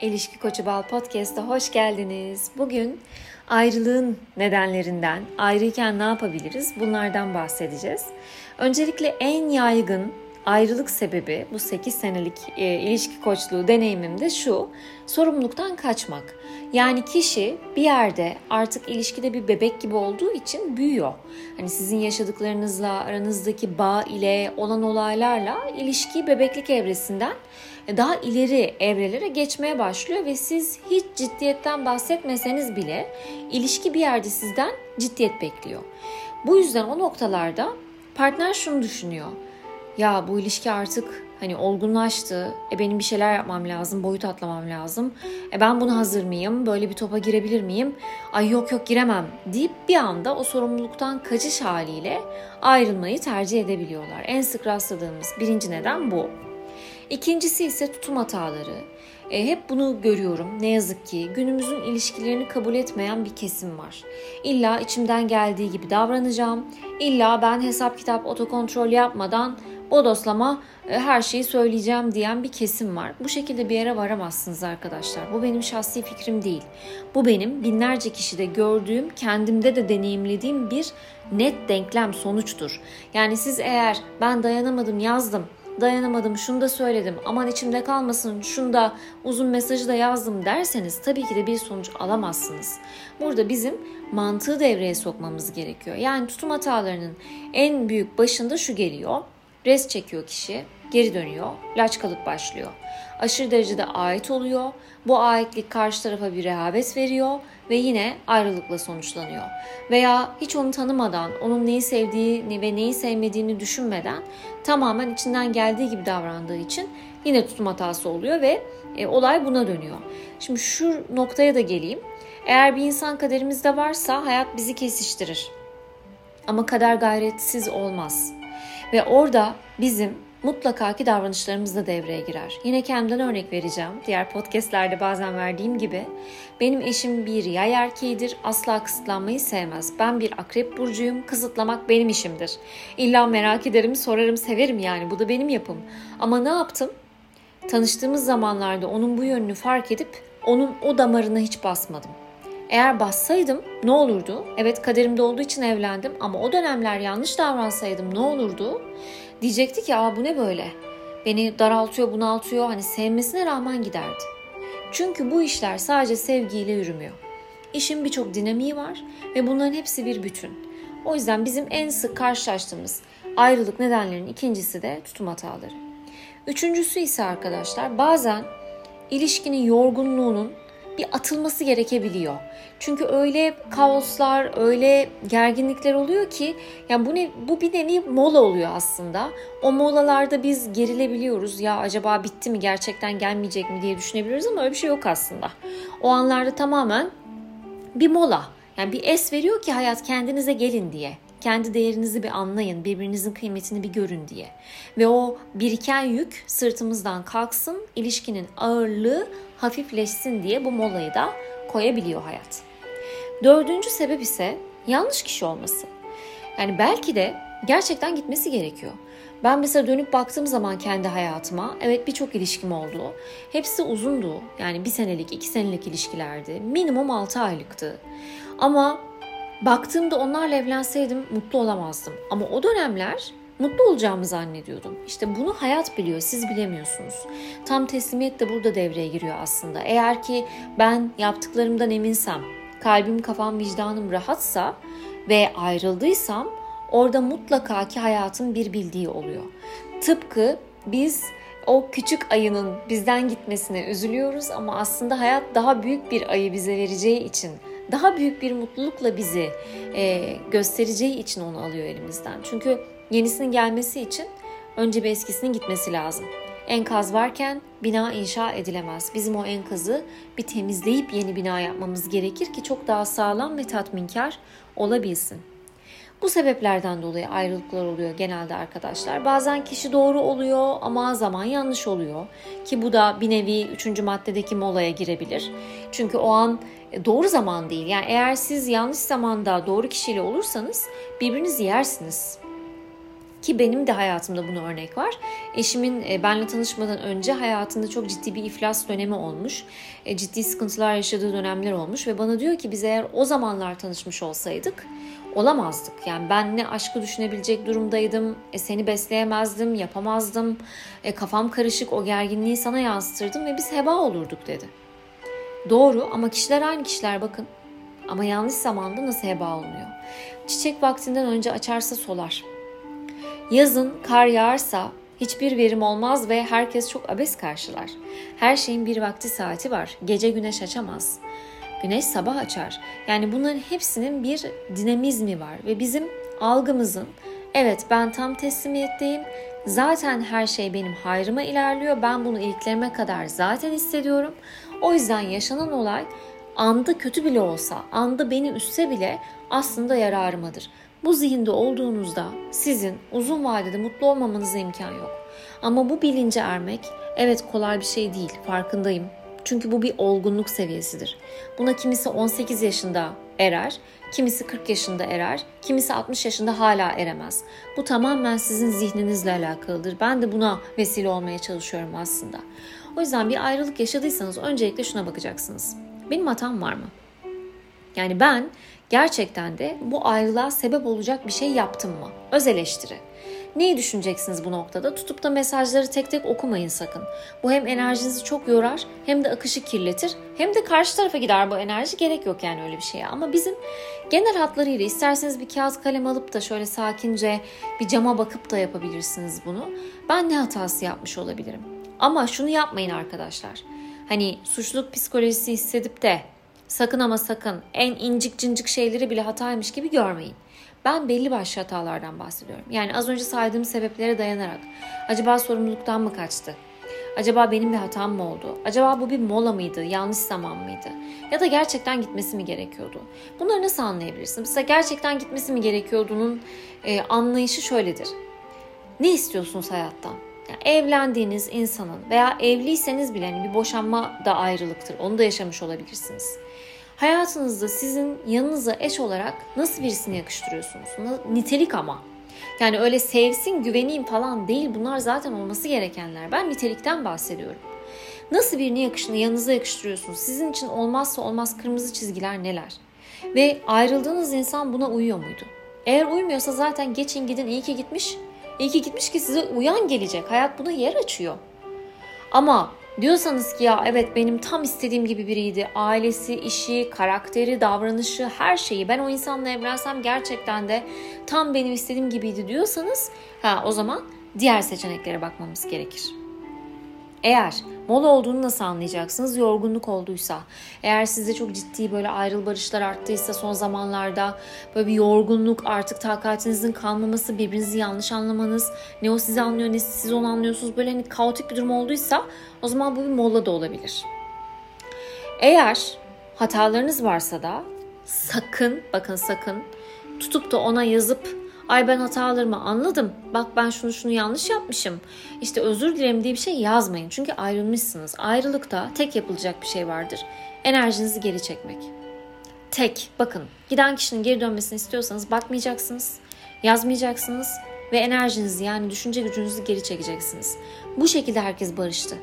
İlişki Koçu Bal Podcast'a hoş geldiniz. Bugün ayrılığın nedenlerinden, ayrıyken ne yapabiliriz bunlardan bahsedeceğiz. Öncelikle en yaygın ayrılık sebebi bu 8 senelik e, ilişki koçluğu deneyimimde şu. Sorumluluktan kaçmak. Yani kişi bir yerde artık ilişkide bir bebek gibi olduğu için büyüyor. Hani sizin yaşadıklarınızla, aranızdaki bağ ile, olan olaylarla ilişki bebeklik evresinden daha ileri evrelere geçmeye başlıyor ve siz hiç ciddiyetten bahsetmeseniz bile ilişki bir yerde sizden ciddiyet bekliyor. Bu yüzden o noktalarda partner şunu düşünüyor ya bu ilişki artık hani olgunlaştı. E benim bir şeyler yapmam lazım, boyut atlamam lazım. E ben buna hazır mıyım? Böyle bir topa girebilir miyim? Ay yok yok giremem deyip bir anda o sorumluluktan kaçış haliyle ayrılmayı tercih edebiliyorlar. En sık rastladığımız birinci neden bu. İkincisi ise tutum hataları. E, hep bunu görüyorum. Ne yazık ki günümüzün ilişkilerini kabul etmeyen bir kesim var. İlla içimden geldiği gibi davranacağım. İlla ben hesap kitap otokontrol yapmadan bodoslama e, her şeyi söyleyeceğim diyen bir kesim var. Bu şekilde bir yere varamazsınız arkadaşlar. Bu benim şahsi fikrim değil. Bu benim binlerce kişide gördüğüm, kendimde de deneyimlediğim bir net denklem sonuçtur. Yani siz eğer ben dayanamadım yazdım, dayanamadım şunu da söyledim aman içimde kalmasın şunu da uzun mesajı da yazdım derseniz tabii ki de bir sonuç alamazsınız. Burada bizim mantığı devreye sokmamız gerekiyor. Yani tutum hatalarının en büyük başında şu geliyor. Res çekiyor kişi, geri dönüyor, laçkalık başlıyor. Aşırı derecede ait oluyor. Bu aitlik karşı tarafa bir rehavet veriyor ve yine ayrılıkla sonuçlanıyor. Veya hiç onu tanımadan, onun neyi sevdiğini ve neyi sevmediğini düşünmeden tamamen içinden geldiği gibi davrandığı için yine tutum hatası oluyor ve e, olay buna dönüyor. Şimdi şu noktaya da geleyim. Eğer bir insan kaderimizde varsa hayat bizi kesiştirir. Ama kader gayretsiz olmaz. Ve orada bizim mutlaka ki davranışlarımız da devreye girer. Yine kendimden örnek vereceğim. Diğer podcastlerde bazen verdiğim gibi benim eşim bir yay erkeğidir. Asla kısıtlanmayı sevmez. Ben bir akrep burcuyum. Kısıtlamak benim işimdir. İlla merak ederim, sorarım, severim yani. Bu da benim yapım. Ama ne yaptım? Tanıştığımız zamanlarda onun bu yönünü fark edip onun o damarına hiç basmadım. Eğer bassaydım ne olurdu? Evet kaderimde olduğu için evlendim ama o dönemler yanlış davransaydım ne olurdu? Diyecekti ki aa bu ne böyle? Beni daraltıyor, bunaltıyor. Hani sevmesine rağmen giderdi. Çünkü bu işler sadece sevgiyle yürümüyor. İşin birçok dinamiği var ve bunların hepsi bir bütün. O yüzden bizim en sık karşılaştığımız ayrılık nedenlerinin ikincisi de tutum hataları. Üçüncüsü ise arkadaşlar bazen ilişkinin yorgunluğunun bir atılması gerekebiliyor. Çünkü öyle kaoslar, öyle gerginlikler oluyor ki yani bu ne bu bir nevi mola oluyor aslında. O molalarda biz gerilebiliyoruz. Ya acaba bitti mi, gerçekten gelmeyecek mi diye düşünebiliyoruz ama öyle bir şey yok aslında. O anlarda tamamen bir mola. Yani bir es veriyor ki hayat kendinize gelin diye. Kendi değerinizi bir anlayın, birbirinizin kıymetini bir görün diye. Ve o biriken yük sırtımızdan kalksın, ilişkinin ağırlığı hafifleşsin diye bu molayı da koyabiliyor hayat. Dördüncü sebep ise yanlış kişi olması. Yani belki de gerçekten gitmesi gerekiyor. Ben mesela dönüp baktığım zaman kendi hayatıma evet birçok ilişkim oldu. Hepsi uzundu. Yani bir senelik, iki senelik ilişkilerdi. Minimum altı aylıktı. Ama baktığımda onlarla evlenseydim mutlu olamazdım. Ama o dönemler mutlu olacağımı zannediyordum. İşte bunu hayat biliyor, siz bilemiyorsunuz. Tam teslimiyet de burada devreye giriyor aslında. Eğer ki ben yaptıklarımdan eminsem, kalbim, kafam, vicdanım rahatsa ve ayrıldıysam orada mutlaka ki hayatın bir bildiği oluyor. Tıpkı biz o küçük ayının bizden gitmesine üzülüyoruz ama aslında hayat daha büyük bir ayı bize vereceği için daha büyük bir mutlulukla bizi e, göstereceği için onu alıyor elimizden. Çünkü yenisinin gelmesi için önce bir eskisinin gitmesi lazım. Enkaz varken bina inşa edilemez. Bizim o enkazı bir temizleyip yeni bina yapmamız gerekir ki çok daha sağlam ve tatminkar olabilsin. Bu sebeplerden dolayı ayrılıklar oluyor genelde arkadaşlar. Bazen kişi doğru oluyor ama zaman yanlış oluyor. Ki bu da bir nevi üçüncü maddedeki molaya girebilir. Çünkü o an e, doğru zaman değil. Yani eğer siz yanlış zamanda doğru kişiyle olursanız birbirinizi yersiniz. Ki benim de hayatımda buna örnek var. Eşimin e, benle tanışmadan önce hayatında çok ciddi bir iflas dönemi olmuş. E, ciddi sıkıntılar yaşadığı dönemler olmuş ve bana diyor ki biz eğer o zamanlar tanışmış olsaydık olamazdık. Yani ben ne aşkı düşünebilecek durumdaydım, e, seni besleyemezdim, yapamazdım, e, kafam karışık, o gerginliği sana yansıtırdım ve biz heba olurduk dedi. Doğru ama kişiler aynı kişiler bakın. Ama yanlış zamanda nasıl heba olunuyor? Çiçek vaktinden önce açarsa solar. Yazın kar yağarsa hiçbir verim olmaz ve herkes çok abes karşılar. Her şeyin bir vakti saati var. Gece güneş açamaz. Güneş sabah açar. Yani bunların hepsinin bir dinamizmi var ve bizim algımızın evet ben tam teslimiyetteyim. Zaten her şey benim hayrıma ilerliyor. Ben bunu iliklerime kadar zaten hissediyorum. O yüzden yaşanan olay anda kötü bile olsa, anda beni üstse bile aslında yararımadır. Bu zihinde olduğunuzda sizin uzun vadede mutlu olmamanıza imkan yok. Ama bu bilince ermek evet kolay bir şey değil farkındayım. Çünkü bu bir olgunluk seviyesidir. Buna kimisi 18 yaşında erer, kimisi 40 yaşında erer, kimisi 60 yaşında hala eremez. Bu tamamen sizin zihninizle alakalıdır. Ben de buna vesile olmaya çalışıyorum aslında. O yüzden bir ayrılık yaşadıysanız öncelikle şuna bakacaksınız. Benim hatam var mı? Yani ben gerçekten de bu ayrılığa sebep olacak bir şey yaptım mı? Öz eleştiri. Neyi düşüneceksiniz bu noktada? Tutup da mesajları tek tek okumayın sakın. Bu hem enerjinizi çok yorar hem de akışı kirletir hem de karşı tarafa gider bu enerji. Gerek yok yani öyle bir şeye. Ama bizim genel hatlarıyla isterseniz bir kağıt kalem alıp da şöyle sakince bir cama bakıp da yapabilirsiniz bunu. Ben ne hatası yapmış olabilirim? Ama şunu yapmayın arkadaşlar. Hani suçluluk psikolojisi hissedip de sakın ama sakın en incik cincik şeyleri bile hataymış gibi görmeyin. Ben belli başlı hatalardan bahsediyorum. Yani az önce saydığım sebeplere dayanarak acaba sorumluluktan mı kaçtı? Acaba benim bir hatam mı oldu? Acaba bu bir mola mıydı? Yanlış zaman mıydı? Ya da gerçekten gitmesi mi gerekiyordu? Bunları nasıl anlayabilirsin? Mesela gerçekten gitmesi mi gerekiyordu'nun e, anlayışı şöyledir. Ne istiyorsunuz hayattan? Yani evlendiğiniz insanın veya evliyseniz bile hani bir boşanma da ayrılıktır. Onu da yaşamış olabilirsiniz. Hayatınızda sizin yanınıza eş olarak nasıl birisini yakıştırıyorsunuz? Nitelik ama. Yani öyle sevsin, güveneyim falan değil. Bunlar zaten olması gerekenler. Ben nitelikten bahsediyorum. Nasıl birini yakışını yanınıza yakıştırıyorsunuz? Sizin için olmazsa olmaz kırmızı çizgiler neler? Ve ayrıldığınız insan buna uyuyor muydu? Eğer uymuyorsa zaten geçin gidin iyi ki gitmiş. İyi ki gitmiş ki size uyan gelecek. Hayat buna yer açıyor. Ama Diyorsanız ki ya evet benim tam istediğim gibi biriydi. Ailesi, işi, karakteri, davranışı, her şeyi. Ben o insanla evlensem gerçekten de tam benim istediğim gibiydi diyorsanız ha o zaman diğer seçeneklere bakmamız gerekir. Eğer mola olduğunu nasıl anlayacaksınız? Yorgunluk olduysa, eğer sizde çok ciddi böyle ayrıl barışlar arttıysa son zamanlarda böyle bir yorgunluk artık takatinizin kalmaması, birbirinizi yanlış anlamanız, ne o sizi anlıyor ne siz onu anlıyorsunuz böyle hani kaotik bir durum olduysa o zaman bu bir mola da olabilir. Eğer hatalarınız varsa da sakın bakın sakın tutup da ona yazıp Ay ben hatalarımı anladım. Bak ben şunu şunu yanlış yapmışım. İşte özür dilerim diye bir şey yazmayın. Çünkü ayrılmışsınız. Ayrılıkta tek yapılacak bir şey vardır. Enerjinizi geri çekmek. Tek. Bakın giden kişinin geri dönmesini istiyorsanız bakmayacaksınız. Yazmayacaksınız ve enerjinizi yani düşünce gücünüzü geri çekeceksiniz. Bu şekilde herkes barıştı.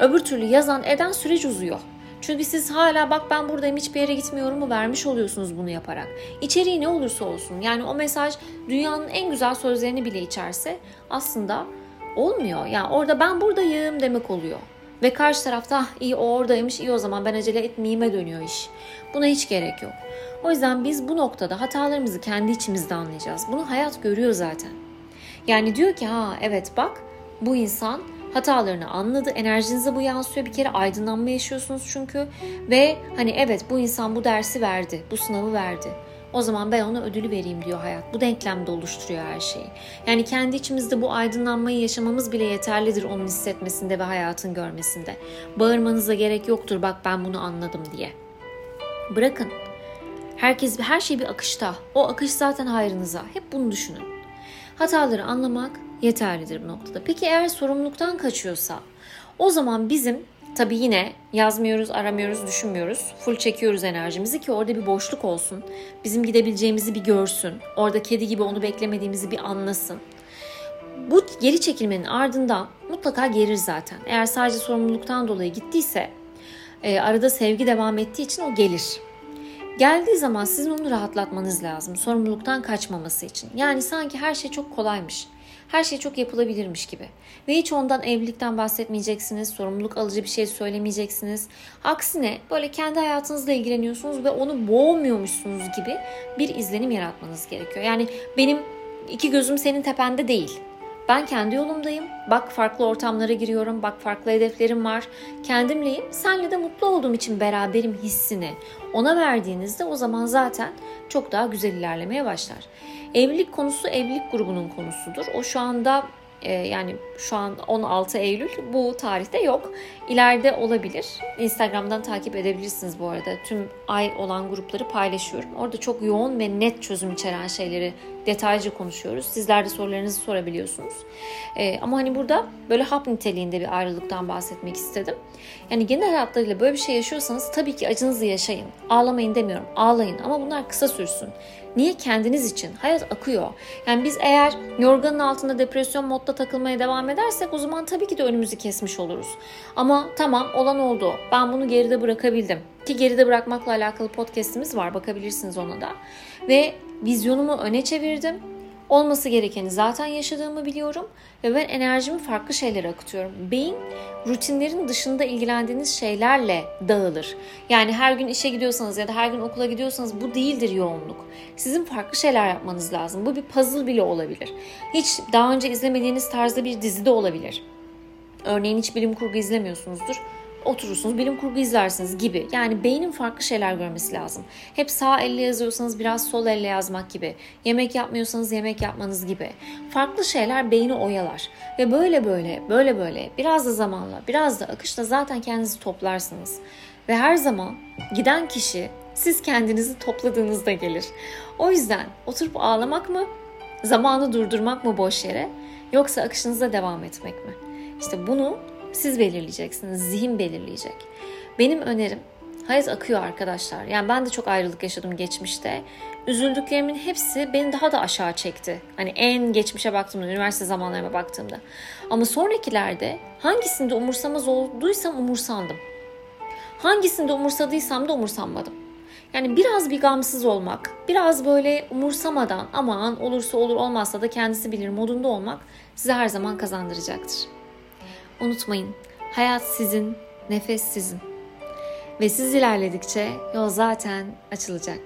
Öbür türlü yazan eden süreç uzuyor. Çünkü siz hala bak ben buradayım hiçbir yere gitmiyorum mu vermiş oluyorsunuz bunu yaparak. İçeriği ne olursa olsun yani o mesaj dünyanın en güzel sözlerini bile içerse aslında olmuyor. Yani orada ben buradayım demek oluyor. Ve karşı tarafta ah, iyi o oradaymış iyi o zaman ben acele etmeyime dönüyor iş. Buna hiç gerek yok. O yüzden biz bu noktada hatalarımızı kendi içimizde anlayacağız. Bunu hayat görüyor zaten. Yani diyor ki ha evet bak bu insan hatalarını anladı. Enerjinize bu yansıyor. Bir kere aydınlanma yaşıyorsunuz çünkü. Ve hani evet bu insan bu dersi verdi. Bu sınavı verdi. O zaman ben ona ödülü vereyim diyor hayat. Bu denklemde oluşturuyor her şeyi. Yani kendi içimizde bu aydınlanmayı yaşamamız bile yeterlidir onun hissetmesinde ve hayatın görmesinde. Bağırmanıza gerek yoktur bak ben bunu anladım diye. Bırakın. Herkes her şey bir akışta. O akış zaten hayrınıza. Hep bunu düşünün. Hataları anlamak, yeterlidir bu noktada. Peki eğer sorumluluktan kaçıyorsa o zaman bizim tabi yine yazmıyoruz, aramıyoruz, düşünmüyoruz. Full çekiyoruz enerjimizi ki orada bir boşluk olsun. Bizim gidebileceğimizi bir görsün. Orada kedi gibi onu beklemediğimizi bir anlasın. Bu geri çekilmenin ardından mutlaka gelir zaten. Eğer sadece sorumluluktan dolayı gittiyse e, arada sevgi devam ettiği için o gelir. Geldiği zaman sizin onu rahatlatmanız lazım. Sorumluluktan kaçmaması için. Yani sanki her şey çok kolaymış. Her şey çok yapılabilirmiş gibi. Ve hiç ondan evlilikten bahsetmeyeceksiniz. Sorumluluk alıcı bir şey söylemeyeceksiniz. Aksine böyle kendi hayatınızla ilgileniyorsunuz ve onu boğmuyormuşsunuz gibi bir izlenim yaratmanız gerekiyor. Yani benim iki gözüm senin tepende değil. Ben kendi yolumdayım. Bak farklı ortamlara giriyorum. Bak farklı hedeflerim var. Kendimleyim. Senle de mutlu olduğum için beraberim hissini ona verdiğinizde o zaman zaten çok daha güzel ilerlemeye başlar. Evlilik konusu evlilik grubunun konusudur. O şu anda e, yani şu an 16 Eylül bu tarihte yok. İleride olabilir. Instagram'dan takip edebilirsiniz bu arada. Tüm ay olan grupları paylaşıyorum. Orada çok yoğun ve net çözüm içeren şeyleri detaylıca konuşuyoruz. Sizler de sorularınızı sorabiliyorsunuz. E, ama hani burada böyle hap niteliğinde bir ayrılıktan bahsetmek istedim. Yani genel hatlarıyla böyle bir şey yaşıyorsanız tabii ki acınızı yaşayın. Ağlamayın demiyorum. Ağlayın ama bunlar kısa sürsün. Niye? Kendiniz için. Hayat akıyor. Yani biz eğer yorganın altında depresyon modda takılmaya devam edersek o zaman tabii ki de önümüzü kesmiş oluruz. Ama tamam olan oldu. Ben bunu geride bırakabildim. Ki geride bırakmakla alakalı podcastimiz var. Bakabilirsiniz ona da. Ve vizyonumu öne çevirdim olması gerekeni zaten yaşadığımı biliyorum ve ben enerjimi farklı şeylere akıtıyorum. Beyin rutinlerin dışında ilgilendiğiniz şeylerle dağılır. Yani her gün işe gidiyorsanız ya da her gün okula gidiyorsanız bu değildir yoğunluk. Sizin farklı şeyler yapmanız lazım. Bu bir puzzle bile olabilir. Hiç daha önce izlemediğiniz tarzda bir dizi de olabilir. Örneğin hiç bilim kurgu izlemiyorsunuzdur oturursunuz bilim kurgu izlersiniz gibi. Yani beynin farklı şeyler görmesi lazım. Hep sağ elle yazıyorsanız biraz sol elle yazmak gibi. Yemek yapmıyorsanız yemek yapmanız gibi. Farklı şeyler beyni oyalar. Ve böyle böyle böyle böyle biraz da zamanla biraz da akışla zaten kendinizi toplarsınız. Ve her zaman giden kişi siz kendinizi topladığınızda gelir. O yüzden oturup ağlamak mı? Zamanı durdurmak mı boş yere? Yoksa akışınıza devam etmek mi? İşte bunu siz belirleyeceksiniz. Zihin belirleyecek. Benim önerim hayat akıyor arkadaşlar. Yani ben de çok ayrılık yaşadım geçmişte. Üzüldüklerimin hepsi beni daha da aşağı çekti. Hani en geçmişe baktığımda, üniversite zamanlarıma baktığımda. Ama sonrakilerde hangisinde umursamaz olduysam umursandım. Hangisinde umursadıysam da umursanmadım. Yani biraz bir gamsız olmak, biraz böyle umursamadan aman olursa olur olmazsa da kendisi bilir modunda olmak size her zaman kazandıracaktır. Unutmayın, hayat sizin, nefes sizin. Ve siz ilerledikçe yol zaten açılacak.